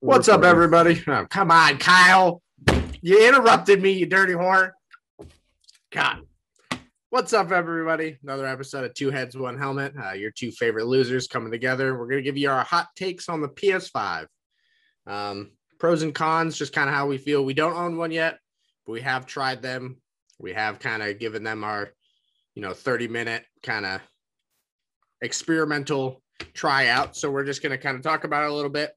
What's up, everybody? Oh, come on, Kyle. You interrupted me, you dirty whore. God. What's up, everybody? Another episode of Two Heads, One Helmet. Uh, your two favorite losers coming together. We're going to give you our hot takes on the PS5. Um, pros and cons, just kind of how we feel. We don't own one yet, but we have tried them. We have kind of given them our, you know, 30 minute kind of experimental tryout. So we're just going to kind of talk about it a little bit.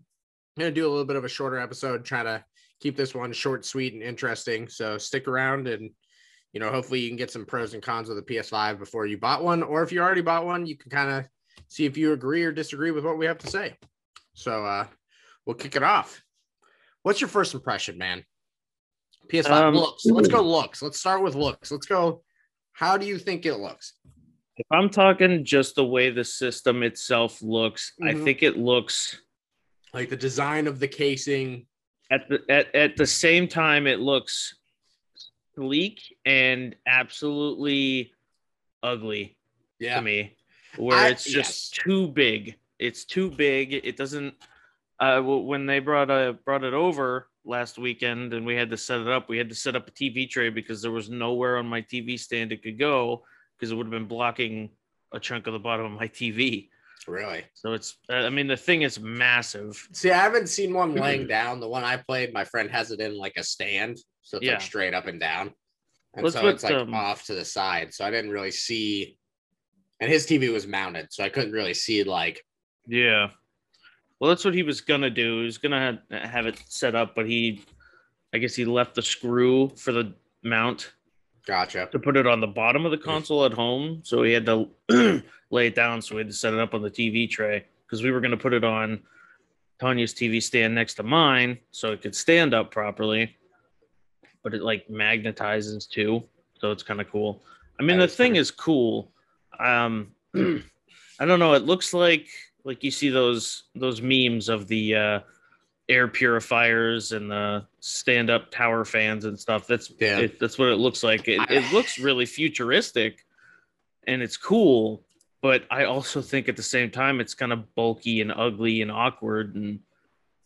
I'm going to do a little bit of a shorter episode, try to keep this one short, sweet, and interesting. So stick around and you know, hopefully you can get some pros and cons of the PS5 before you bought one, or if you already bought one, you can kind of see if you agree or disagree with what we have to say. So uh we'll kick it off. What's your first impression, man? PS5 um, looks. Let's go looks. Let's start with looks. Let's go. How do you think it looks? If I'm talking just the way the system itself looks, mm-hmm. I think it looks like the design of the casing. At the at, at the same time, it looks sleek and absolutely ugly yeah. to me, where I, it's just yes. too big. It's too big. It doesn't. Uh, when they brought uh, brought it over last weekend and we had to set it up, we had to set up a TV tray because there was nowhere on my TV stand it could go because it would have been blocking a chunk of the bottom of my TV. Really? So it's, uh, I mean, the thing is massive. See, I haven't seen one laying down. The one I played, my friend has it in like a stand. So it's yeah. like straight up and down. And Let's so put, it's like um, off to the side. So I didn't really see, and his TV was mounted. So I couldn't really see like. Yeah. Well, that's what he was going to do. He was going to have it set up, but he, I guess he left the screw for the mount Gotcha. To put it on the bottom of the console at home. So he had to lay it down. So we had to set it up on the TV tray because we were going to put it on Tanya's TV stand next to mine so it could stand up properly. But it like magnetizes too. So it's kind of cool. I mean, that the thing is cool. Um, I don't know. It looks like like you see those those memes of the uh, air purifiers and the stand-up tower fans and stuff. That's yeah. It, that's what it looks like. It, it looks really futuristic, and it's cool. But I also think at the same time it's kind of bulky and ugly and awkward. And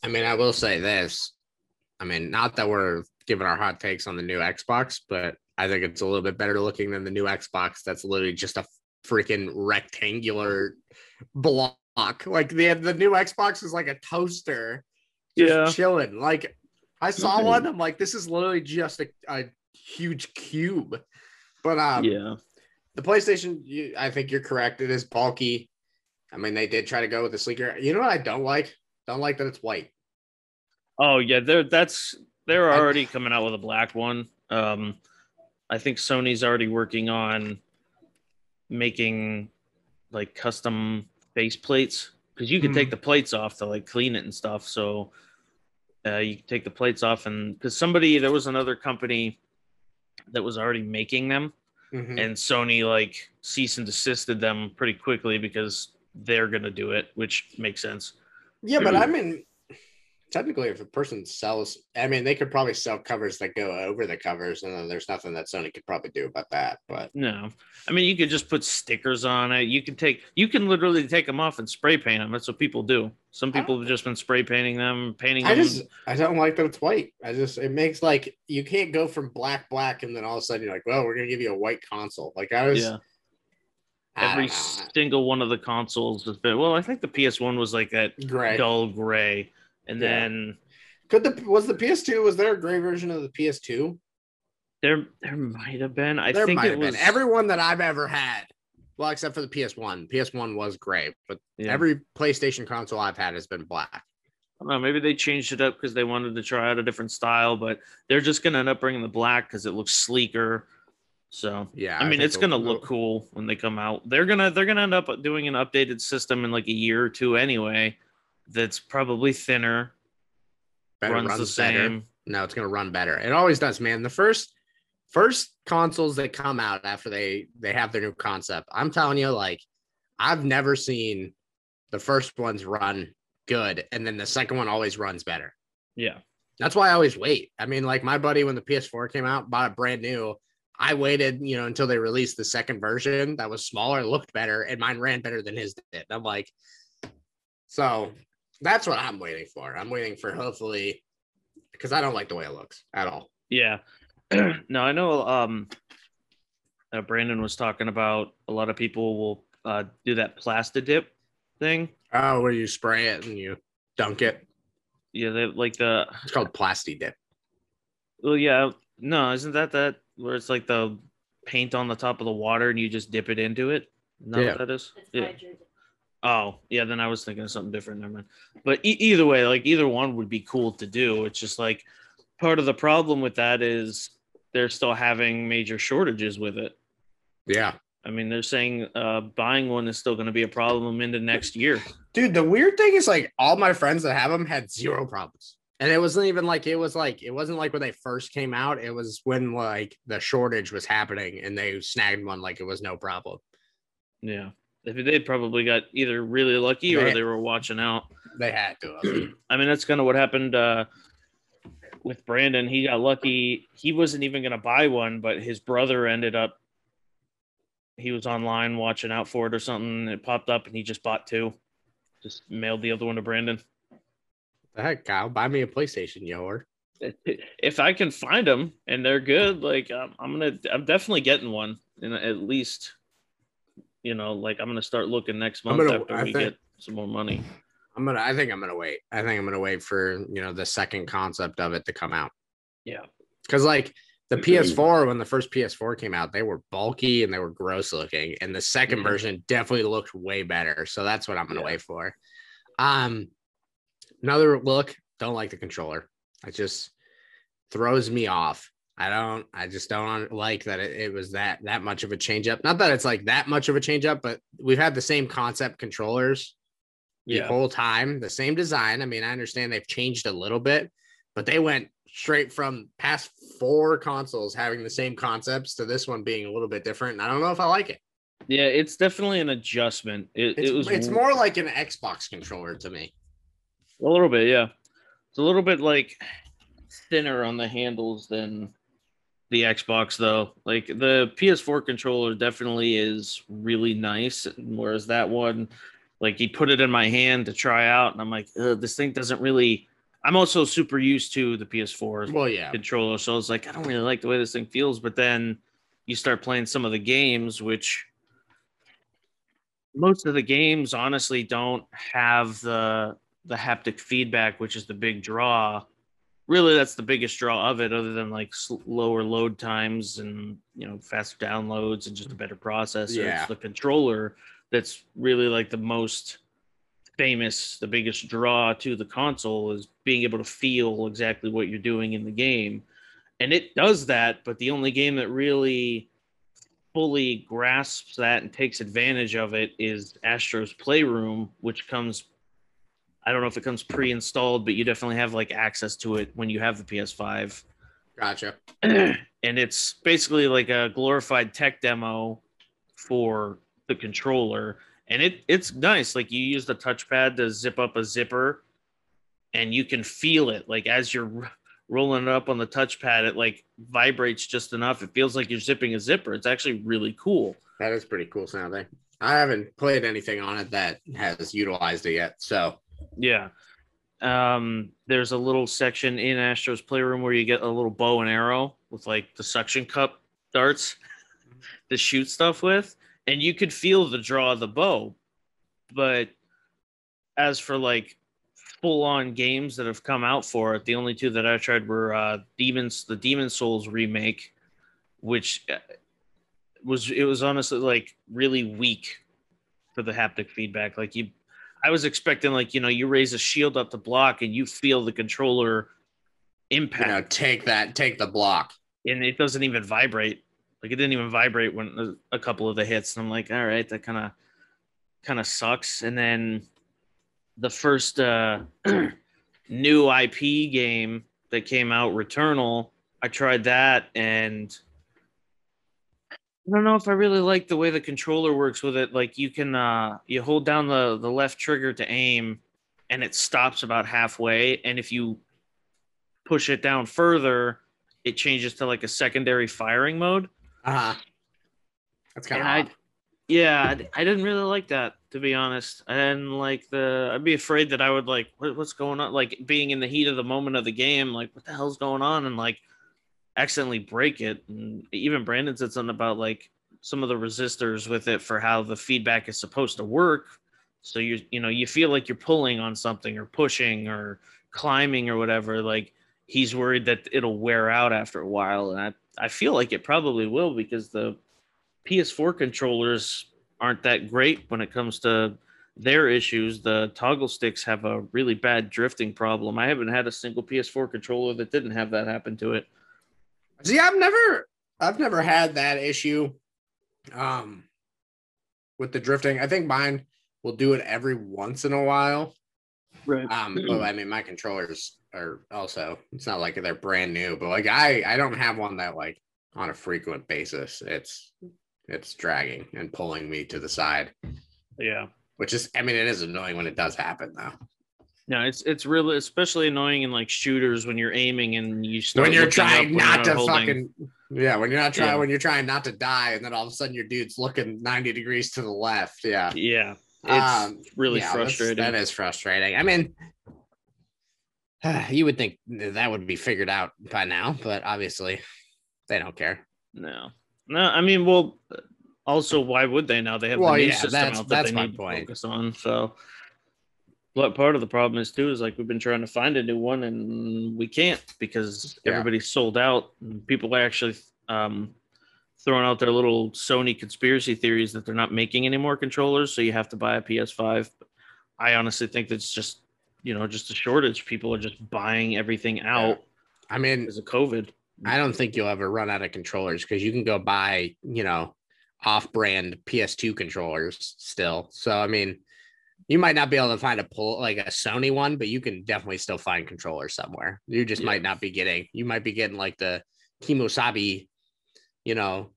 I mean, I will say this. I mean, not that we're giving our hot takes on the new Xbox, but I think it's a little bit better looking than the new Xbox. That's literally just a freaking rectangular block. Like the the new Xbox is like a toaster yeah. chilling. Like I saw one, I'm like, this is literally just a, a huge cube. But um, yeah, the PlayStation, you, I think you're correct. It is bulky. I mean, they did try to go with the sleeker. You know what I don't like? Don't like that it's white. Oh yeah, they're that's they're already I, coming out with a black one. Um, I think Sony's already working on making like custom face plates because you can mm-hmm. take the plates off to like clean it and stuff. So uh, you take the plates off, and because somebody there was another company that was already making them, mm-hmm. and Sony like cease and desisted them pretty quickly because they're gonna do it, which makes sense. Yeah, but I mean, technically if a person sells i mean they could probably sell covers that go over the covers and then there's nothing that sony could probably do about that but no. I mean you could just put stickers on it. You can take you can literally take them off and spray paint them that's what people do. Some people have just been spray painting them painting i them. just i don't like that it's white. I just it makes like you can't go from black black and then all of a sudden you're like well we're gonna give you a white console. Like i was yeah. Every single one of the consoles has been well. I think the PS1 was like that gray. dull gray and yeah. then could the was the PS2 was there a gray version of the PS2? There there might have been. I there think it was been. everyone that I've ever had. Well, except for the PS1. PS1 was gray, but yeah. every PlayStation console I've had has been black. I don't know. Maybe they changed it up because they wanted to try out a different style, but they're just going to end up bringing the black because it looks sleeker. So yeah, I mean, I it's gonna look cool when they come out. They're gonna they're gonna end up doing an updated system in like a year or two anyway that's probably thinner. Better runs, runs the same. Better. No, it's gonna run better. It always does, man. The first first consoles that come out after they they have their new concept, I'm telling you, like I've never seen the first ones run good, and then the second one always runs better. Yeah. That's why I always wait. I mean, like my buddy when the PS4 came out, bought it brand new. I waited, you know, until they released the second version that was smaller, looked better, and mine ran better than his did. I'm like, so That's what I'm waiting for. I'm waiting for hopefully because I don't like the way it looks at all. Yeah. no, I know. Um, uh, Brandon was talking about a lot of people will uh, do that plastic dip thing. Oh, where you spray it and you dunk it. Yeah, they like the. It's called plasti dip. Well, yeah, no, isn't that that where it's like the paint on the top of the water and you just dip it into it? No, Yeah. that is. It's Yeah. hydrated. Oh, yeah. Then I was thinking of something different. Never mind. But e- either way, like either one would be cool to do. It's just like part of the problem with that is they're still having major shortages with it. Yeah. I mean, they're saying uh, buying one is still going to be a problem into next year. Dude, the weird thing is like all my friends that have them had zero problems. And it wasn't even like it was like it wasn't like when they first came out. It was when like the shortage was happening and they snagged one like it was no problem. Yeah. They probably got either really lucky or They- were watching out. They had to. I mean, that's kind of what happened uh, with Brandon. He got lucky. He wasn't even going to buy one, but his brother ended up. He was online watching out for it or something. It popped up, and he just bought two. Just mailed the other one to Brandon. the heck, Kyle, buy me a PlayStation, yo. If I can find them and they're good, like um, I'm gonna, I'm definitely getting one, and at least, you know, like I'm gonna start looking next month gonna- after I we think- get some more money. I'm gonna I think I'm gonna wait. I think I'm gonna wait for you know the second concept of it to come out. Yeah. Because like the PS4, when the first PS4 came out, they were bulky and they were gross looking, and the 2nd Mhm. version definitely looked way better. So that's what I'm gonna Yeah. wait for. Um, another look. Don't like the controller. It just throws me off. I don't. I just don't like that it, it was that that much of a change up. Not that it's like that much of a change up, but we've had the same concept controllers the Yeah. whole time, the same design. I mean, I understand they've changed a little bit, but they went straight from past four consoles having the same concepts to this one being a little bit different. And I don't know if I like it. Yeah, it's definitely an adjustment. It, It's, it was it's more like an Xbox controller to me. A little bit, yeah. It's a little bit like thinner on the handles than the Xbox, though. Like the PS4 controller definitely is really nice, whereas that one, like he put it in my hand to try out, and I'm like, this thing doesn't really. I'm also super used to the PS4 Well, yeah. controller, so I was like, I don't really like the way this thing feels. But then you start playing some of the games, which most of the games honestly don't have the the haptic feedback, which is the big draw. Really, that's the biggest draw of it, other than like slower load times and you know faster downloads and just a better processor. Yeah. It's the controller that's really like the most famous, the biggest draw to the console is being able to feel exactly what you're doing in the game. And it does that, but the only game that really fully grasps that and takes advantage of it is Astro's Playroom, which comes I don't know if it comes pre-installed, but you definitely have like access to it when you have the PS5. Gotcha. and it's basically like a glorified tech demo for the controller and it it's nice like you use the touchpad to zip up a zipper and you can feel it like as you're rolling it up on the touchpad it like vibrates just enough it feels like you're zipping a zipper it's actually really cool That is pretty cool sounding. I haven't played anything on it that has utilized it yet. So yeah. Um there's a little section in astro's playroom where you get a little bow and arrow with like the suction cup darts to shoot stuff with. And you could feel the draw of the bow but as for like full on games that have come out for it the only two that i tried were uh demons the Demon's Souls remake which uh, was it was honestly like really weak for the haptic feedback. Like you i was expecting like you know you raise a shield up to block and you feel the controller impact. you know, take that, take the block. and it doesn't even vibrate. Like it didn't even vibrate when a couple of the hits. And I'm like, all right, that kind of kind of sucks. And then the first uh, new IP game that came out, Returnal, I tried that and I don't know if I really like the way the controller works with it. Like you can uh you hold down the the left trigger to aim and it stops about halfway and if you push it down further, it changes to like a secondary firing mode. Uh huh. That's kind of Yeah, I, I didn't really like that to be honest. And like the, I'd be afraid that I would like, what, what's going on? Like being in the heat of the moment of the game, like what the hell's going on? And like accidentally break it. And even Brandon said something about like some of the resistors with it for how the feedback is supposed to work. So you you know you feel like you're pulling on something or pushing or climbing or whatever. Like he's worried that it'll wear out after a while, and I I feel like it probably will because the PS4 controllers aren't that great when it comes to their issues. The toggle sticks have a really bad drifting problem. I haven't had a single PS4 controller that didn't have that happen to it. See, I've never I've never had that issue um with the drifting. I think mine will do it every once in a while. Right. Um, but I mean my controllers are also it's not like they're brand new, but like I I don't have one that like on a frequent basis. It's it's dragging and pulling me to the side. Yeah. Which is I mean it is annoying when it does happen though. No, it's it's really especially annoying in like shooters when you're aiming and you start when you're trying when not you're to holding- fucking yeah when you're not trying Yeah. when you're trying not to die and then all of a sudden your dude's looking 90 degrees to the left yeah Yeah, it's Um, really yeah, frustrating. that is frustrating i mean you would think that would be figured out by now but obviously they don't care No, no. I mean, well, also, why would they now? They have Well, the new yeah, system that's- out that that's they my need point. to focus on. So, what part of the problem is too is like we've been trying to find a new one and we can't because Yeah. everybody's sold out. And people are actually um, throwing out their little Sony conspiracy theories that they're not making any more controllers, so you have to buy a PS5. I honestly think that's just you know just a shortage. People are just buying everything out i mean because of COVID. i don't think you'll ever run out of controllers because you can go buy you know off-brand ps2 controllers still so i mean you might not be able to find a pull like a Sony one, but you can definitely still find controllers somewhere. You just Yeah. might not be getting. You might be getting like the Kimosabi, you know,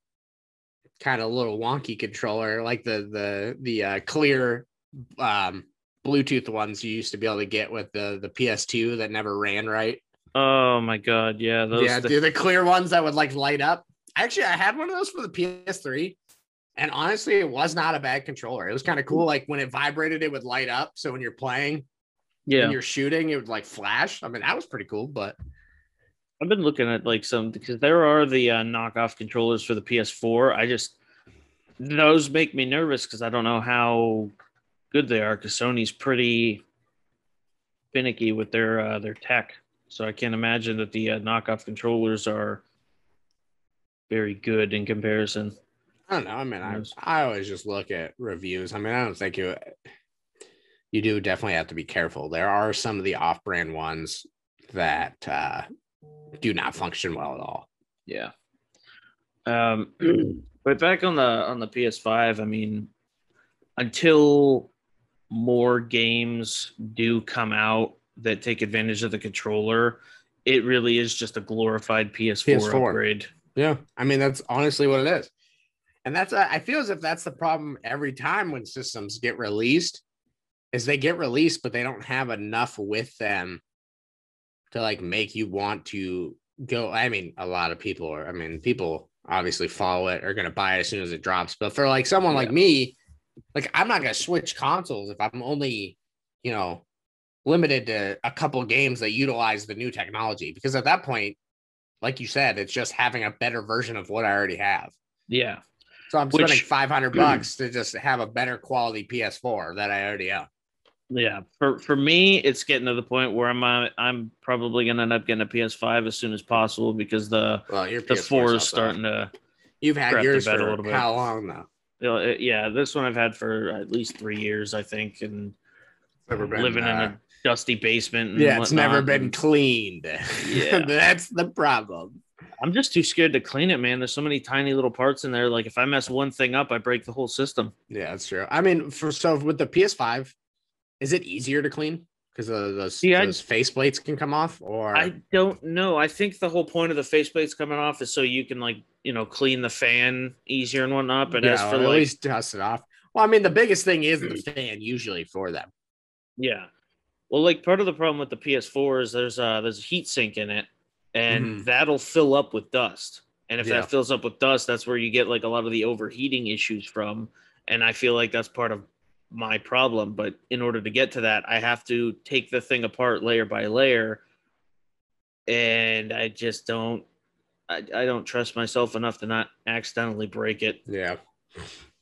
kind of little wonky controller, like the the the uh, clear um, Bluetooth ones you used to be able to get with the the PS2 that never ran right. Oh my god, yeah, those yeah, the, the clear ones that would like light up. Actually, I had one of those for the PS3. And honestly, it was not a bad controller. It was kind of cool. Like when it vibrated, it would light up. So when you're playing, yeah. when you're shooting, it would like flash. I mean, that was pretty cool. But I've been looking at like some because there are the uh, knockoff controllers for the PS4. I just those make me nervous because I don't know how good they are because Sony's pretty finicky with their uh, their tech. So I can't imagine that the uh, knockoff controllers are very good in comparison. I don't know. I mean, I, I always just look at reviews. I mean, I don't think you you do definitely have to be careful. There are some of the off-brand ones that uh, do not function well at all. Yeah. Um, but back on the on the PS5, I mean, until more games do come out that take advantage of the controller, it really is just a glorified PS4, PS4. upgrade. Yeah, I mean that's honestly what it is, and that's I feel as if that's the problem every time when systems get released, is they get released but they don't have enough with them to like make you want to go. I mean, a lot of people are. I mean, people obviously follow it are going to buy it as soon as it drops, but for like someone like me, like I'm not going to switch consoles if I'm only, you know, limited to a couple games that utilize the new technology because at that point like you said, it's just having a better version of what I already have. Yeah. So I'm Which- spending 500 bucks to just have a better quality PS4 that I already own. Yeah. For for me, it's getting to the point where I'm uh, I'm probably gonna end up getting a PS5 as soon as possible because the Well, your the PS4 four is starting to You've had yours bed a for little bit. how long though? it- yeah, this one I've had for at least three years, I think, and Never been, living in uh, a dusty basement. And yeah, it's never been cleaned. Yeah. that's the problem. I'm just too scared to clean it, man. There's so many tiny little parts in there. Like if I mess one thing up, I break the whole system. Yeah, that's true. I mean, for so with the PS5, is it easier to clean because uh, those See, I- those faceplates can come off? Or I don't know. I think the whole point of the face plates coming off is so you can like you know clean the fan easier and whatnot. But as for or at like least dust it off. Well, I mean, the biggest thing is the fan usually for them. Yeah. Well, like part of the problem with the PS4 is there's a there's a heat sink in it, and Mhm. that'll fill up with dust. And if Yeah. that fills up with dust, that's where you get like a lot of the overheating issues from. and I feel like that's part of my problem. But in order to get to that, I have to take the thing apart layer by layer, and I just don't. I, I don't trust myself enough to not accidentally break it. Yeah.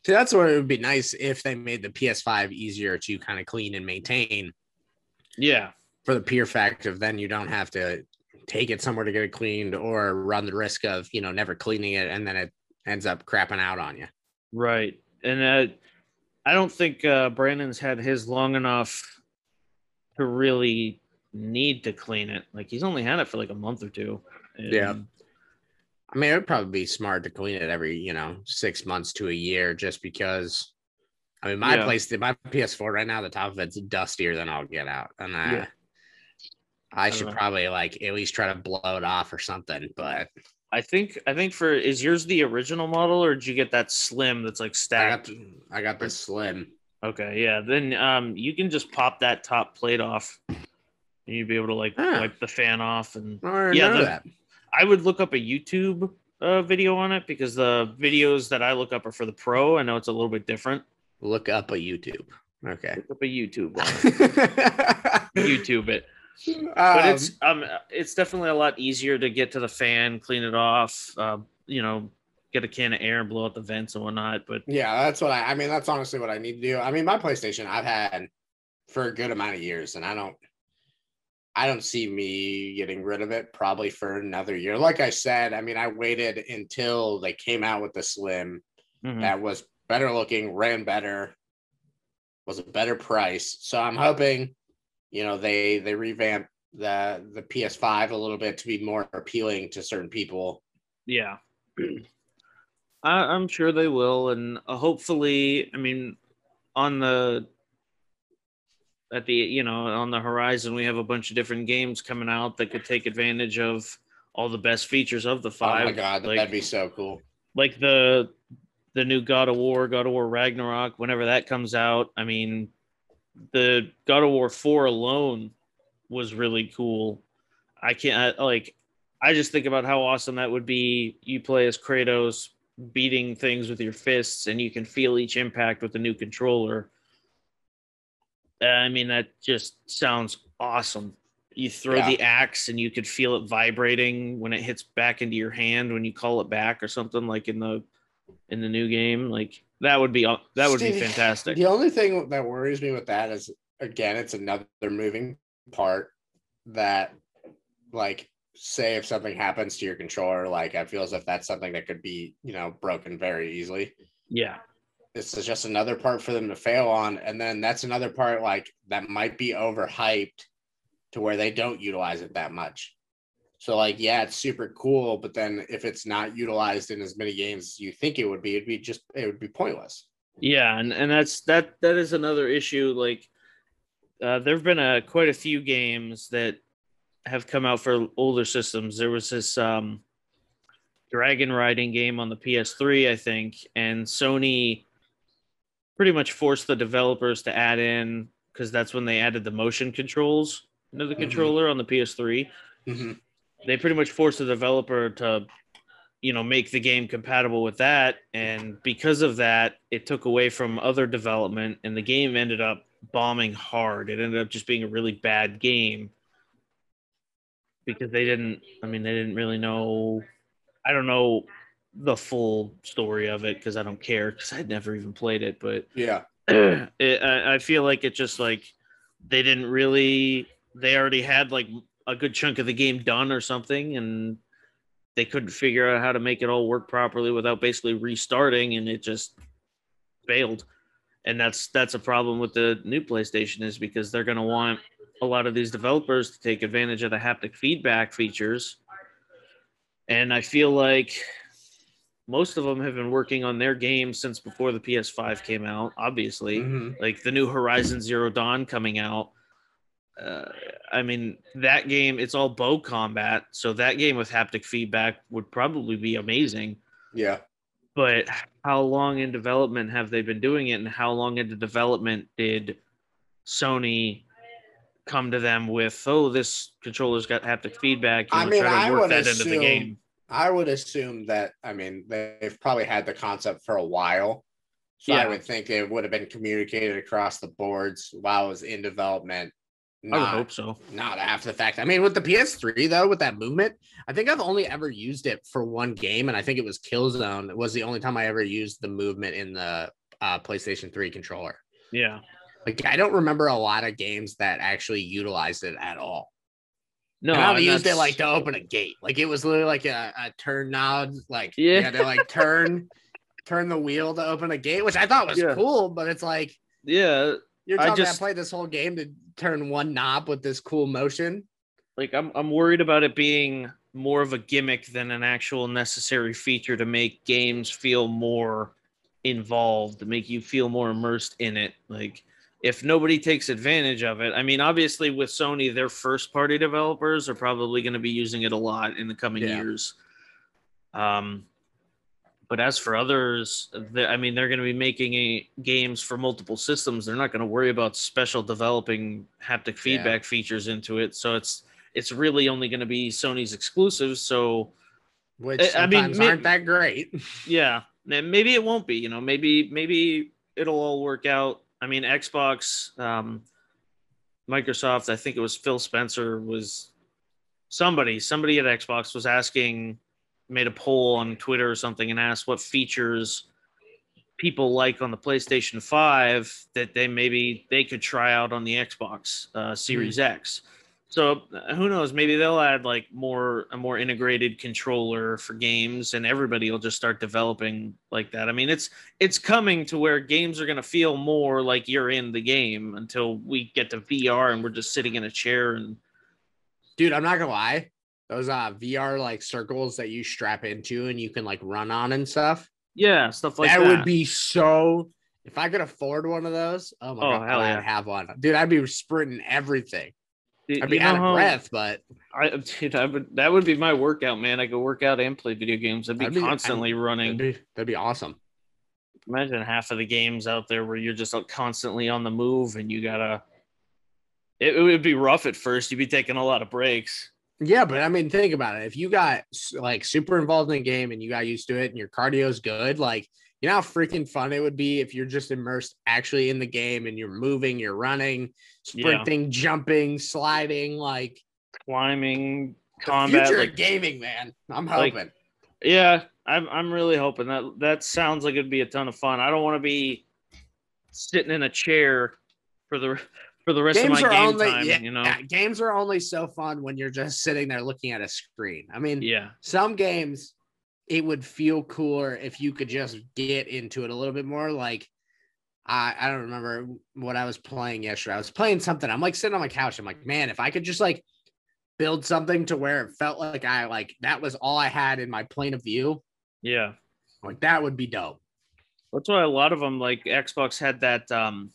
See, that's where it would be nice if they made the PS5 easier to kind of clean and maintain Yeah, for the pure fact of then you don't have to take it somewhere to get it cleaned or run the risk of, you know, never cleaning it and then it ends up crapping out on you. right. And uh, I don't think uh, Brandon's had his long enough to really need to clean it. Like he's only had it for like a month or two. Yeah. I mean, it would probably be smart to clean it every, you know, six months to a year just because. I mean, my Yeah. place, my PS4 right now, the top of it's dustier than I'll get out. And uh, Yeah. I I should know. probably like at least try to blow it off or something. But I think I think for is yours the original model or did you get that slim that's like I got, stacked? the, I got the slim. Okay, yeah. Then um you can just pop that top plate off. And you'd be able to like Ah. wipe the fan off and Or Yeah, the- that. I would look up a YouTube uh, video on it because the videos that I look up are for the pro. I know it's a little bit different. Look up a YouTube. Okay. Look up a YouTube on it. But Um, it's um it's definitely a lot easier to get to the fan, clean it off, uh, you know, get a can of air and blow out the vents and whatnot. But yeah, that's what I. I mean, that's honestly what I need to do. I mean, my PlayStation I've had for a good amount of years, and I don't. I don't see me getting rid of it probably for another year. Like I said, I mean, I waited until they came out with the Slim mhm. that was better looking, ran better, was a better price. So I'm hoping, you know, they they revamp the the PS5 a little bit to be more appealing to certain people. Yeah. I, I'm sure they will. And hopefully, I mean, on the, at the, you know, on the horizon, we have a bunch of different games coming out that could take advantage of all the best features of the Oh five. my god, like, that'd be so cool. like the, the new God of War, God of War Ragnarok, whenever that comes out. I mean, the God of War 4 alone was really cool. I can't, I, like, I just think about how awesome that would be. You play as Kratos, beating things with your fists, and you can feel each impact with the new controller. Uh, I mean, that just sounds awesome. You throw Yeah. the axe, and you could feel it vibrating when it hits back into your hand when you call it back, or something like in the in the new game. Like that would be uh, that would be fantastic. The only thing that worries me with that is again, it's another moving part that like say if something happens to your controller, like I feel as if that's something that could be, you know, broken very easily. Yeah, This is just another part for them to fail on. And then that's another part like that might be overhyped to where they don't utilize it that much. So like, yeah, it's super cool, but then if it's not utilized in as many games as you think it would be, it'd be just it would be pointless. Yeah, and, and that's that that is another issue. Like uh, there have been a quite a few games that have come out for older systems. There was this um, dragon riding game on the PS3, I think, and Sony pretty much forced the developers to add in because that's when they added the motion controls into the Mhm. controller on the PS3. Mhm. They pretty much forced the developer to you know make the game compatible with that. And because of that it took away from other development and the game ended up bombing hard. It ended up just being a really bad game. Because they didn't i mean they didn't really know i don't know the full story of it because i don't care because i'd never even played it but Yeah. it, I, I feel like it just like they didn't really they already had like a good chunk of the game done or something and they couldn't figure out how to make it all work properly without basically restarting and it just failed and that's that's a problem with the new playstation is because they're going to want a lot of these developers to take advantage of the haptic feedback features and i feel like most of them have been working on their games since before the ps5 came out obviously Mhm. like the new Horizon Zero Dawn coming out. Uh, I mean, that game, it's all bow combat. So that game with haptic feedback would probably be amazing. Yeah. But how long in development have they been doing it? And how long into development did Sony come to them with, oh, this controller's got haptic feedback? I mean, I work would that into the assume- game. I would assume that I mean they've probably had the concept for a while, So I would think it would have been communicated across the boards while it was in development. I would hope so. not after the fact. I mean, with the PS3 though, with that movement, I think I've only ever used it for one game, and I think it was Killzone. It was the only time I ever used the movement in the uh, PlayStation 3 controller. Yeah. Like I don't remember a lot of games that actually utilized it at all. No, and I and used it like to open a gate. Like it was literally like a, a turn nod. Like Yeah. you to like turn turn the wheel to open a gate, which I thought was Yeah. cool, but it's like yeah. You're I telling me just- I played this whole game to turn one knob with this cool motion. Like I'm I'm worried about it being more of a gimmick than an actual necessary feature to make games feel more involved, to make you feel more immersed in it. Like if nobody takes advantage of it, I mean, obviously with Sony, their first party developers are probably going to be using it a lot in the coming Yeah. years. Um, but as for others, the- I mean, they're going to be making a, games for multiple systems. They're not going to worry about special developing haptic feedback features into it. So it's it's really only going to be Sony's exclusives. So Which I- I mean, aren't that great. yeah, and maybe it won't be. You know, maybe maybe it'll all work out. I mean, Xbox, um, Microsoft. I think it was Phil Spencer was somebody. Somebody at Xbox was asking, made a poll on Twitter or something, and asked what features people like on the PlayStation Five that they maybe they could try out on the Xbox uh, Series X. So uh, who knows? Maybe they'll add like more a more integrated controller for games, and everybody will just start developing like that. I mean, it's it's coming to where games are going to feel more like you're in the game until we get to VR and we're just sitting in a chair and Dude, I'm not gonna lie. Those uh VR like circles that you strap into and you can like run on and stuff. yeah, stuff like that, that. would be so if I could afford one of those, oh my Oh, god, I'd yeah. have one. Dude, I'd be sprinting everything. I'd be out of breath, but I, dude, I would, that would be my workout, man. I could work out and play video games. I'd be I'd be- constantly that'd running. be, that'd be awesome. Imagine half of the games out there where you're just like, constantly on the move and you gotta. It, it would be rough at first. You'd be taking a lot of breaks. Yeah, but I mean, think about it. If you got like super involved in a game and you got used to it and your cardio's good, like you know how freaking fun it would be if you're just immersed actually in the game and you're moving, you're running, Yeah. sprinting, jumping, sliding, like Climbing, the combat. future Like, of gaming, man. I'm like- hoping. yeah, I'm, I'm really hoping that that sounds like it'd be a ton of fun. I don't want to be sitting in a chair for the for the rest games of my game only time. yeah, you know, yeah, games are only so fun when you're just sitting there looking at a screen. I mean, yeah, some games it would feel cooler if you could just get into it a little bit more like I, I don't remember what I was playing yesterday. I was playing something. I'm like sitting on my couch. I'm like, man, if I could just like build something to where it felt like I like that was all I had in my plane of view, yeah. like that would be dope. That's why a lot of them, like Xbox, had that um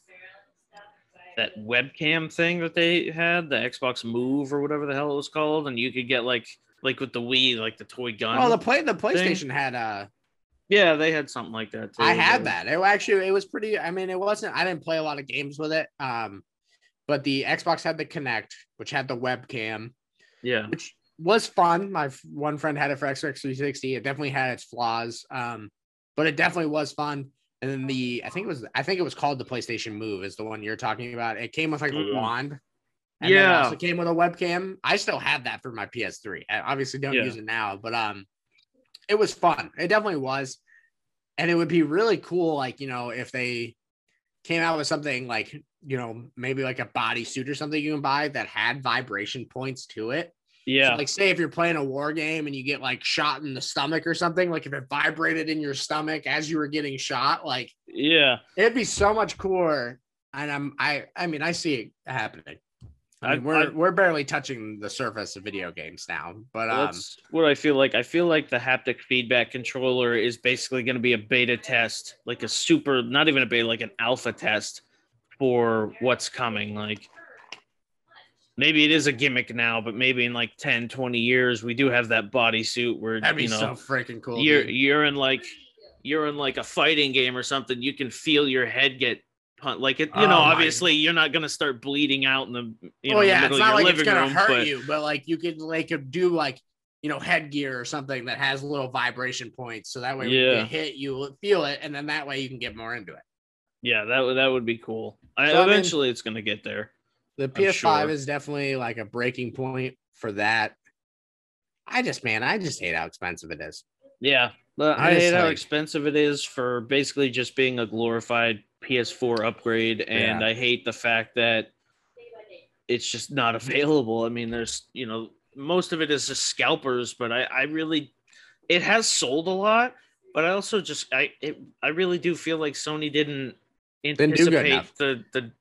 that webcam thing that they had, the Xbox Move or whatever the hell it was called, and you could get like like with the Wii, like the toy gun. Oh, the play the PlayStation had uh yeah, they had something like that too. I had that. It actually it was pretty. I mean, it wasn't. I didn't play a lot of games with it. Um, but the Xbox had the Kinect, which had the webcam, Yeah, which was fun. My one friend had it for Xbox 360. It definitely had its flaws, um, but it definitely was fun. And then the I think it was I think it was called the PlayStation Move is the one you're talking about. It came with like Mm. a wand. And then it also came with a webcam. I still have that for my PS3. I obviously don't Yeah. use it now, but um it was fun. It definitely was. And it would be really cool, like, you know, if they came out with something like, you know, maybe like a bodysuit or something you can buy that had vibration points to it. Yeah, So, like, say if you're playing a war game and you get like shot in the stomach or something, like if it vibrated in your stomach as you were getting shot, like yeah. it'd be so much cooler. And I'm I I mean I see it happening. I mean, I- we're I- we're barely touching the surface of video games now, but um, That's what I feel like. I feel like the haptic feedback controller is basically going to be a beta test, like a super, not even a beta, like an alpha test for what's coming. Like maybe it is a gimmick now, but maybe in like 10, 20 years, we do have that bodysuit where, that'd be you know, so freaking cool. you're, dude. you're in like, you're in like a fighting game or something. You can feel your head get punched. Like it, you Oh know, obviously you're not going to start bleeding out in the, you oh, know, oh the yeah, it's not like it's living gonna room, hurt but you, but like you could like do like you know, headgear or something that has little vibration points. So that way when Yeah. you hit, you feel it, and then that way you can get more into it. Yeah, that would that would be cool. I, So, I mean- eventually, it's gonna get there. The PS5 sure. is definitely like a breaking point for that. I just, man, I just hate how expensive it is. Yeah, I hate how expensive it is for basically just being a glorified PS4 upgrade, and Yeah. I hate the fact that it's just not available. I mean, there's you know most of it is just scalpers, but I I really it has sold a lot, but I also just I it, I really do feel like Sony didn't anticipate the the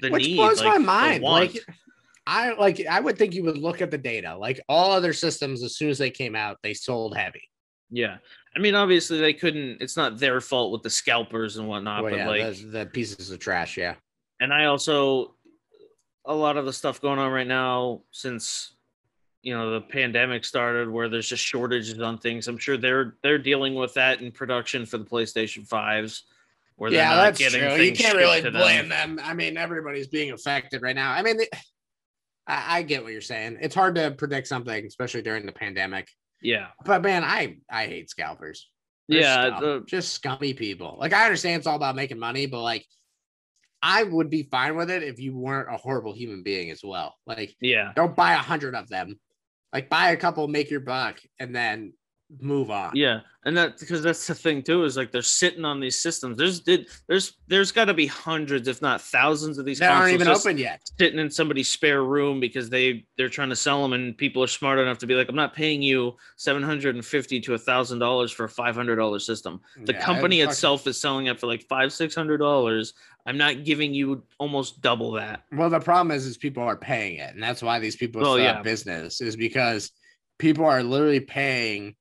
the Which need, blows like, my mind. Like, I like, I would think you would look at the data. Like all other systems, as soon as they came out, they sold heavy. Yeah. I mean, obviously they couldn't, it's not their fault with the scalpers and whatnot, Well, but yeah, like, the, the pieces of trash. Yeah, and I also, a lot of the stuff going on right now since, you know, the pandemic started where there's just shortages on things. I'm sure they're, they're dealing with that in production for the PlayStation 5s where yeah, that's true. You can't really to them. blame them. I mean, everybody's being affected right now. I mean, I, I get what you're saying. It's hard to predict something, especially during the pandemic. Yeah. But man, I I hate scalpers. They're Yeah. scum. the- just scummy people. Like I understand it's all about making money, but like I would be fine with it if you weren't a horrible human being as well. Like yeah. don't buy a hundred of them. Like buy a couple, make your buck, and then move on. Yeah, and that because that's the thing too is like they're sitting on these systems. There's did there's there's got to be hundreds, if not thousands, of these They aren't even open yet. sitting in somebody's spare room because they they're trying to sell them, and people are smart enough to be like, I'm not paying you seven hundred and fifty to a thousand dollars for a five hundred dollar system. The Yeah, company itself is selling it for like five six hundred dollars. I'm not giving you almost double that. Well, the problem is, is people are paying it, and that's why these people Well, yeah. business is because people are literally paying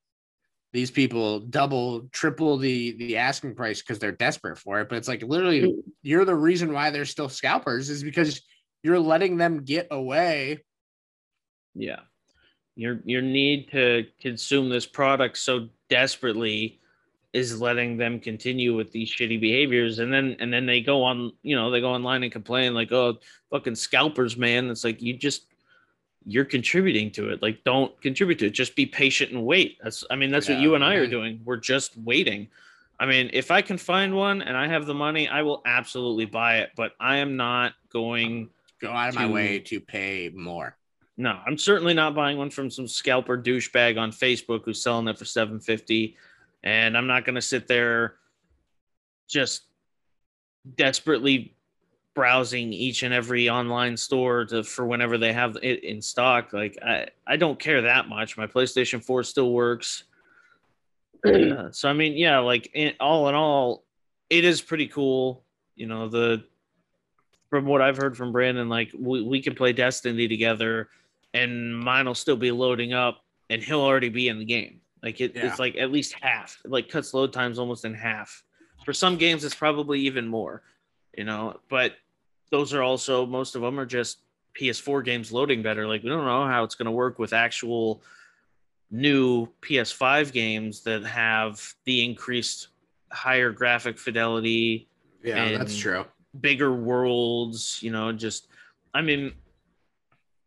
these people double, triple the the asking price because they're desperate for it. But it's like literally, mm. you're the reason why they're still scalpers is because you're letting them get away. Yeah. Your your need to consume this product so desperately is letting them continue with these shitty behaviors and then and then they go on you know they go online and complain like oh fucking scalpers man it's like you just you're contributing to it. Like don't contribute to it. Just be patient and wait. That's i mean that's what you and i are doing. We're just waiting. I mean if i can find one and i have the money i will absolutely buy it but i am not going Go out of my way to pay more. no, I'm certainly not buying one from some scalper douchebag on Facebook who's selling it for 750. And I'm not gonna sit there just desperately browsing each and every online store to for whenever they have it in stock. Like I, I don't care that much. My PlayStation 4 still works. Uh, so I mean, yeah, like in, all in all, it is pretty cool. You know, the from what I've heard from Brandon, like we, we can play Destiny together and mine will still be loading up and he'll already be in the game. Like it, Yeah. it's like at least half. It like cuts load times almost in half. For some games, it's probably even more, you know. But those are also most of them are just PS4 games loading better. Like we don't know how it's going to work with actual new PS5 games that have the increased higher graphic fidelity, Yeah, that's true. bigger worlds, you know, just I mean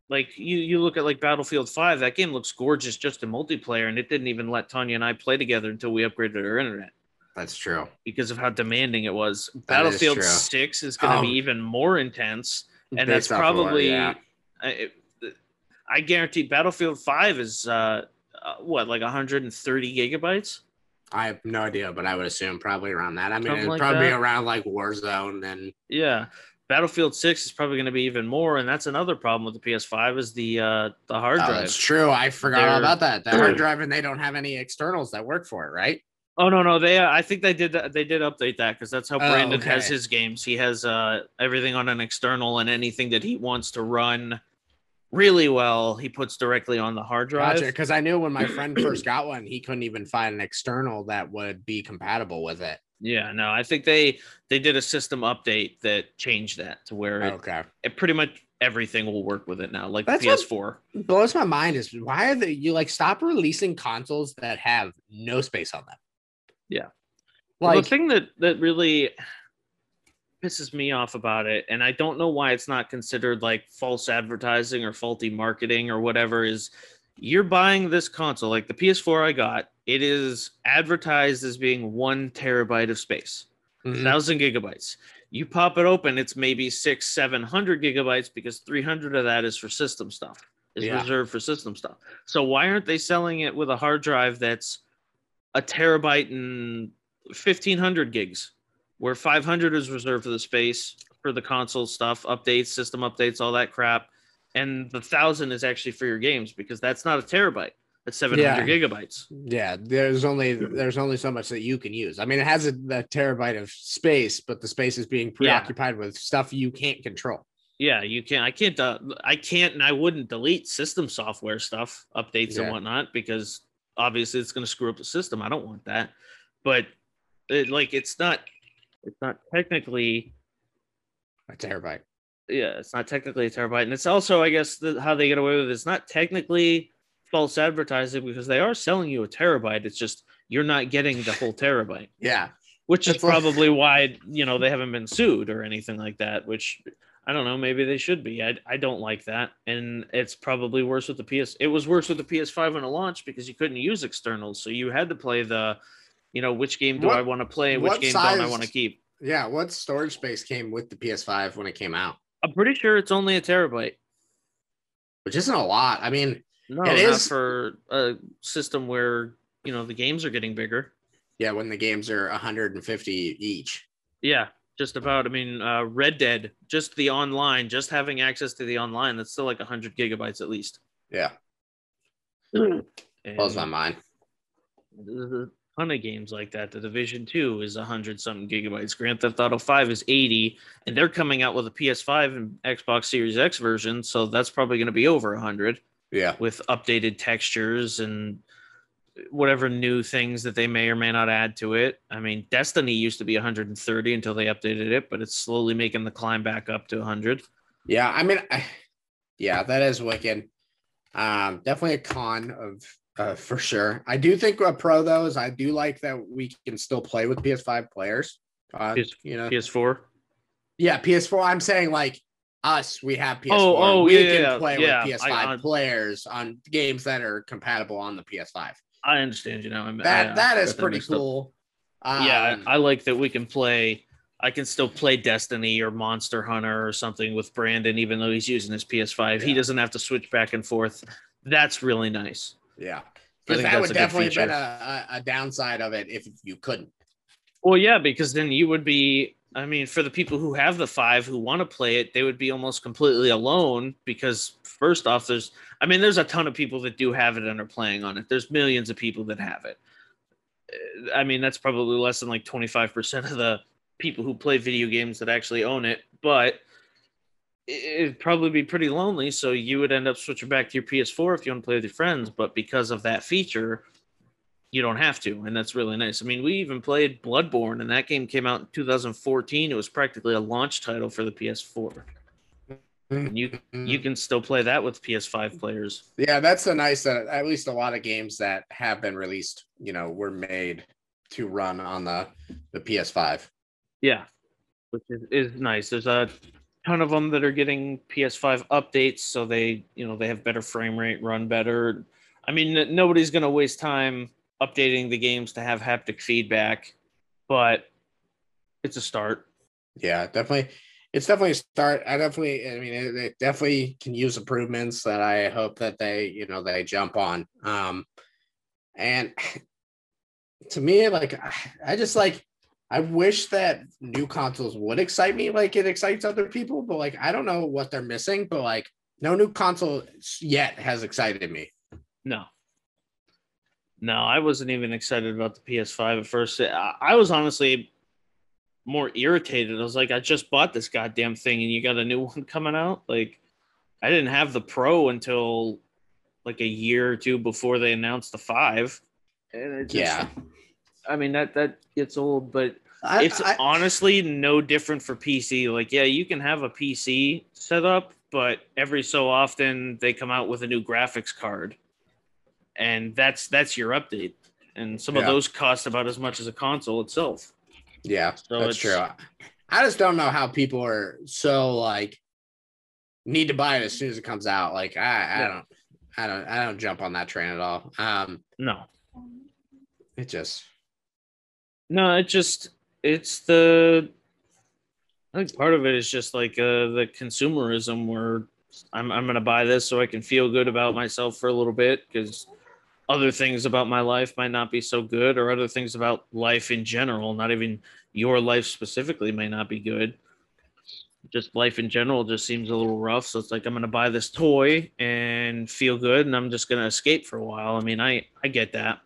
like you you look at like Battlefield 5, that game looks gorgeous just in multiplayer and it didn't even let Tanya and I play together until we upgraded our internet That's true. because of how demanding it was. That is Battlefield true. 6 is going to be even more intense and Based that's off of what- probably yeah. I, I guarantee Battlefield 5 is uh, uh what like 130 gigabytes? I have no idea, but I would assume probably around that. I mean, Something it'd like probably that. around like Warzone and Yeah. Battlefield 6 is probably going to be even more and that's another problem with the PS5 is the uh the hard Oh, drive. that's true. I forgot all They're- about that. The hard drive, and they don't have any externals that work for it, right? Oh no, no, they I think they did that- they did update that cuz that's how Oh, Brandon has his games. He has uh everything on an external and anything that he wants to run really well, he puts directly on the hard drive. Gotcha. Because I knew when my friend first got one, he couldn't even find an external that would be compatible with it. Yeah, no, I think they they did a system update that changed that to where it, Okay. it pretty much everything will work with it now, like That's what- PS4. Blows my mind is why are they you like stop releasing consoles that have no space on them? Yeah. Like Well, the thing that that really pisses me off about it, and I don't know why it's not considered like false advertising or faulty marketing or whatever, is you're buying this console, like the PS4 I got, it is advertised as being one terabyte of space, Mhm. thousand gigabytes. You pop it open, it's maybe six, seven hundred gigabytes because 300 of that is for system stuff, is Yeah. reserved for system stuff. So why aren't they selling it with a hard drive that's a terabyte and 1500 gigs, where 500 is reserved for the space for the console stuff, updates, system updates, all that crap, and the thousand is actually for your games because that's not a terabyte. That's 700 gigabytes. Yeah, there's only there's only so much that you can use. I mean, it has a, a terabyte of space, but the space is being preoccupied with stuff you can't control. Yeah, you can't. I can't. Uh, I can't, and I wouldn't delete system software stuff, updates Yeah. and whatnot, because obviously it's going to screw up the system. I don't want that. But it, like, it's not. It's not technically. A terabyte. Yeah, it's not technically a terabyte, and it's also, I guess, the, how they get away with it. It's not technically false advertising because they are selling you a terabyte. It's just you're not getting the whole terabyte. Yeah, which is That's like- probably why you know they haven't been sued or anything like that which i don't know maybe they should be i, I don't like that and it's probably worse with the ps it was worse with the ps5 when it launched because you couldn't use externals so you had to play the you know which game do What- i want to play which game don't i want to keep yeah. What storage space came with the PS5 when it came out? i'm pretty sure it's only a terabyte Which isn't a lot. I mean, no It not is- for a system where you know the games are getting bigger yeah, when the games are 150 each. yeah just about i mean uh red dead just the online just having access to the online that's still like 100 gigabytes at least Yeah, blows my mind. there's a ton of games like that. The Division 2 is 100 something gigabytes. Grand Theft Auto 5 is 80, and they're coming out with a PS5 and Xbox Series X version, so that's probably going to be over 100 Yeah, with updated textures and whatever new things that they may or may not add to it. I mean, Destiny used to be 130 until they updated it, but it's slowly making the climb back up to 100. yeah. I mean, I, yeah, that is wicked. Um, definitely a con of uh, for sure. I do think a pro though is I do like that we can still play with PS5 players. Uh, PS- you know, PS4. Yeah, PS4. I'm saying like us, we have PS4. Oh, oh, we yeah, can play yeah. with PS5 I- I- players on games that are compatible on the PS5. I understand you now. I'm, That I- that I is pretty cool. yeah, Um, I I like that we can play. I can still play Destiny or Monster Hunter or something with Brandon, even though he's using his PS5. He doesn't have to switch back and forth. That's really nice. yeah, because that would definitely have been a, a downside of it if you couldn't. Well, yeah, because then you would be. I mean, for the people who have the five who want to play it, they would be almost completely alone because first off, there's. I mean, there's a ton of people that do have it and are playing on it. There's millions of people that have it. Uh, I mean, that's probably less than like 25% of the people who play video games that actually own it, but it'd probably be pretty lonely. So you would end up switching back to your PS4 if you want to play with your friends. But because of that feature, you don't have to, and that's really nice. I mean, we even played Bloodborne, and that game came out in 2014. It was practically a launch title for the PS4. And you you can still play that with PS5 players. Yeah, that's a nice. Uh, at least a lot of games that have been released, you know, were made to run on the the PS5. Yeah, which is, is nice. There's a ton of them that are getting PS5 updates, so they you know they have better frame rate, run better. I mean, nobody's gonna waste time updating the games to have haptic feedback, but it's a start. Yeah, definitely. It's definitely a start. I definitely, I mean, it, it definitely can use improvements that I hope that they, you know, they jump on. Um, and to me, like, I- I just like, I wish that new consoles would excite me like it excites other people, but like, I don't know what they're missing, but like, no new console yet has excited me. No. No, I wasn't even excited about the PS5 at first. I, I was honestly more irritated. I was like, I just bought this goddamn thing and you got a new one coming out. Like, I didn't have the Pro until like a year or two before they announced the five. And it just, Yeah. I mean that that gets old, but I, it's I- honestly no different for PC. Like, yeah, you can have a PC set up, but every so often they come out with a new graphics card, and that's that's your update. And some of those cost about as much as a console itself. Yeah, So that's true. I just don't know how people are so like need to buy it as soon as it comes out. Like I, I Yeah. don't. I don't I don't jump on that train at all. Um, No, it just no, it just it's the. I think part of it is just like uh, the consumerism where I'm I'm gonna buy this so I can feel good about myself for a little bit because other things about my life might not be so good or other things about life in general, not even your life specifically, may not be good. Just life in general just seems a little rough. So it's like I'm gonna buy this toy and feel good, and I'm just gonna escape for a while. I mean, I I get that.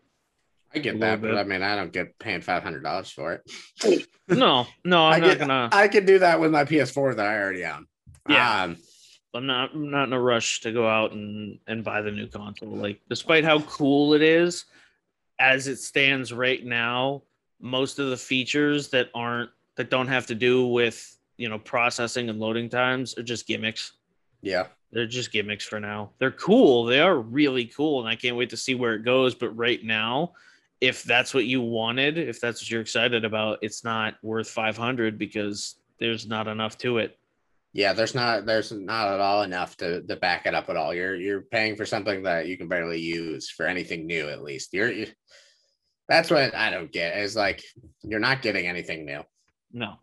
I get that, little but. I mean I don't get paying five hundred dollars for it. No, no, I I'm not get- gonna. I could do that with my PS4 that I already own. Yeah. Um, I'm not I'm not in a rush to go out and and buy the new console. Like despite how cool it is, as it stands right now, most of the features that aren't that don't have to do with you know processing and loading times are just gimmicks. yeah. They're just gimmicks for now. They're cool. They are really cool, and I can't wait to see where it goes. But right now, if that's what you wanted, if that's what you're excited about, it's not worth 500 because there's not enough to it. Yeah, there's not there's not at all enough to to back it up at all. You're you're paying for something that you can barely use for anything new at least. You're you, that's what I don't get. Is like you're not getting anything new. No,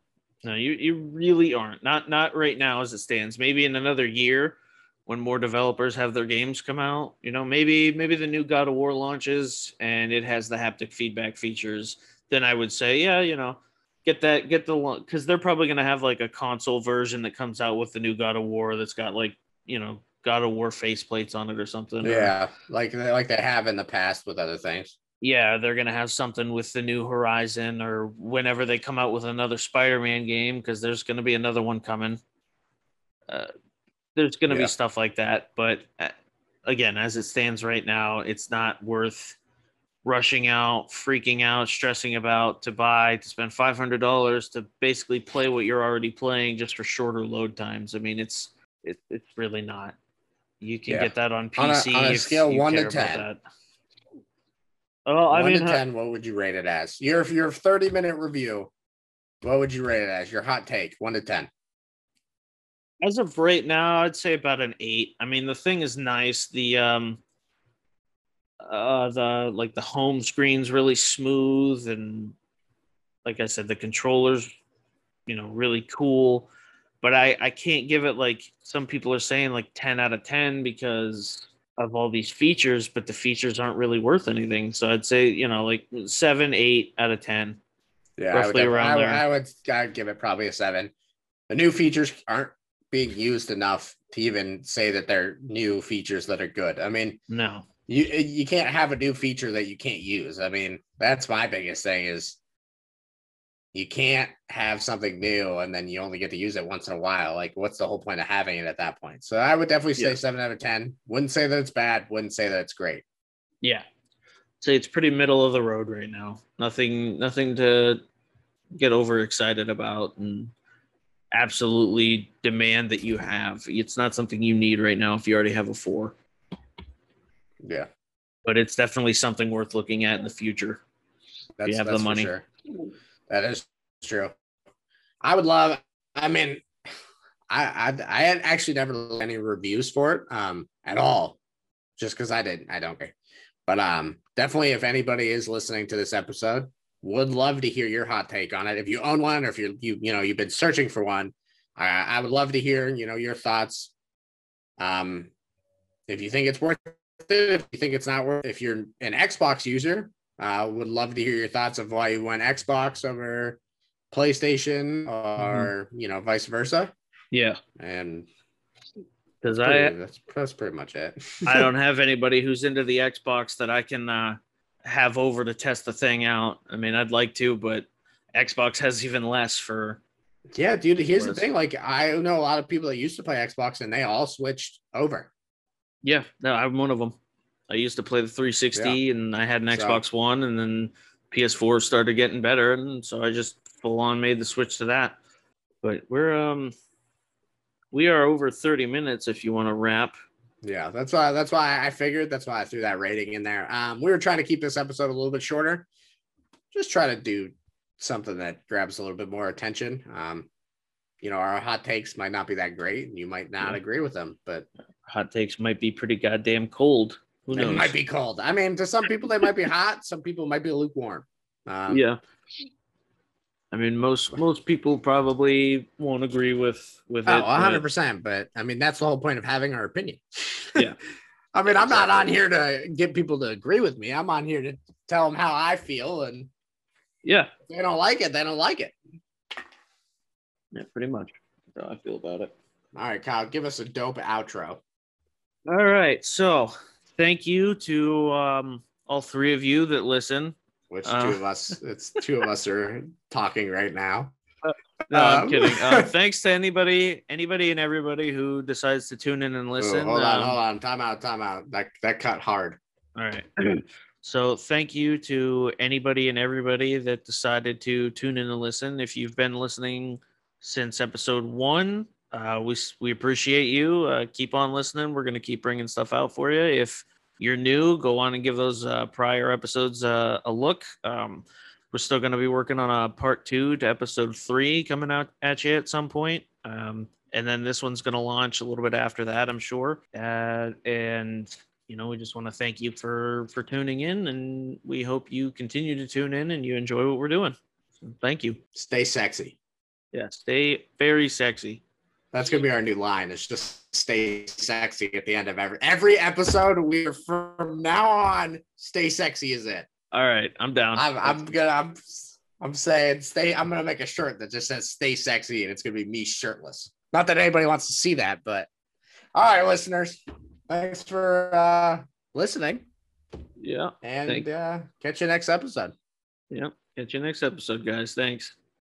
no, you you really aren't. Not not right now as it stands. Maybe in another year, when more developers have their games come out, you know, maybe maybe the new God of War launches and it has the haptic feedback features. Then I would say, yeah, you know, get that get the because they're probably gonna have like a console version that comes out with the new God of War that's got like you know God of War faceplates on it or something. or- Yeah, like they like they have in the past with other things. yeah, they're gonna have something with the new Horizon or whenever they come out with another Spider-Man game because there's gonna be another one coming. Uh, there's gonna Yeah. be stuff like that, but uh, again, as it stands right now, it's not worth rushing out, freaking out, stressing about to buy to spend five hundred dollars to basically play what you're already playing just for shorter load times. I mean, it's it, it's really not. You can Yeah. get that on On a- PC on a scale you one to care about 10. that. Oh, I One mean, to ten, what would you rate it as? Your your 30 minute review. What would you rate it as? Your hot take, one to ten. as of right now, I'd say about an eight. I mean, the thing is nice. The um, uh, the like the home screen's really smooth, and like I said, the controllers, you know, really cool. But I I can't give it like some people are saying like ten out of ten because of all these features, but the features aren't really worth anything. So I'd say you know like seven, eight out of ten. Yeah, I would, Roughly around I, would- there. I would I'd give it probably a seven. The new features aren't being used enough to even say that they're new features that are good. I mean, No, you eh, you can't have a new feature that you can't use. I mean, that's my biggest thing is you can't have something new and then you only get to use it once in a while. Like, what's the whole point of having it at that point? So I would definitely say Yeah. seven out of ten. Wouldn't say that it's bad. Wouldn't say that it's great. Yeah. So it's pretty middle of the road right now. Nothing nothing to get overexcited about and absolutely demand that you have. It's not something you need right now if you already have a 4, Yeah, but it's definitely something worth looking at in the future. that's, have the that's for money. Sure. That is true. I would love. I mean, I I, I had actually never looked any reviews for it um at all, just because I didn't. I don't care. But um, definitely, if anybody is listening to this episode, would love to hear your hot take on it. If you own one, or if you you you know you've been searching for one, I I would love to hear you know your thoughts. Um, if you think it's worth it, if you think it's not worth, it. if you're an Xbox user, uh, would love to hear your thoughts of why you went Xbox over PlayStation or you know vice versa. Yeah. And Cuz I that's that's pretty much it. I don't have anybody who's into the Xbox that I can uh have over to test the thing out. I mean, I'd like to, but Xbox has even less for Yeah, dude. Here's the thing. Like, I know a lot of people that used to play Xbox, and they all switched over. Yeah, no, I'm one of them. I used to play the 360 and I had an So- Xbox One, and then PS4 started getting better, and so I just full on made the switch to that. But we're um, we are over 30 minutes. If you want to wrap, Yeah, that's why. That's why I figured. That's why I threw that rating in there. Um, we were trying to keep this episode a little bit shorter. Just try to do something that grabs a little bit more attention. Um, you know, our hot takes might not be that great, and you might not Yeah. agree with them, but hot takes might be pretty goddamn cold. Who It might be cold. I mean, to some people they might be hot. Some people might be lukewarm. Um, yeah. I mean, most most people probably won't agree with with Oh, it. 100 percent. But I mean, that's the whole point of having our opinion. Yeah. I mean, I'm not on here to get people to agree with me. I'm on here to tell them how I feel, and Yeah, if they don't like it, they don't like it. yeah, pretty much. That's how I feel about it. All right, Kyle, give us a dope outro. All right, so thank you to um, all three of you that listen. Which Uh. two of us? It's two of us are talking right now. No, I'm Um, kidding. Uh, thanks to anybody, anybody, and everybody who decides to tune in and listen. hold on, Um, hold on. Time out, time out. That that cut hard. All right. So thank you to anybody and everybody that decided to tune in and listen. If you've been listening since episode one, uh, we we appreciate you. Uh, keep on listening. We're gonna keep bringing stuff out for you. If you're new, go on and give those uh, prior episodes uh, a look. Um, we're still gonna be working on a part two to episode three coming out at you at some point. Um, and then this one's gonna launch a little bit after that, I'm sure. Uh, and you know, we just want to thank you for for tuning in, and we hope you continue to tune in and you enjoy what we're doing. So thank you. Stay sexy. Yeah, stay very sexy. That's gonna be our new line. It's just stay sexy at the end of every every episode. We're from now on. Stay sexy is it. All right, I'm down. I'm I'm gonna I'm I'm saying stay. I'm gonna make a shirt that just says "Stay sexy" and it's gonna be me shirtless. Not that anybody wants to see that, but all right, listeners, thanks for uh listening, yeah, and uh, catch you next episode. yeah. Catch you next episode, guys. Thanks.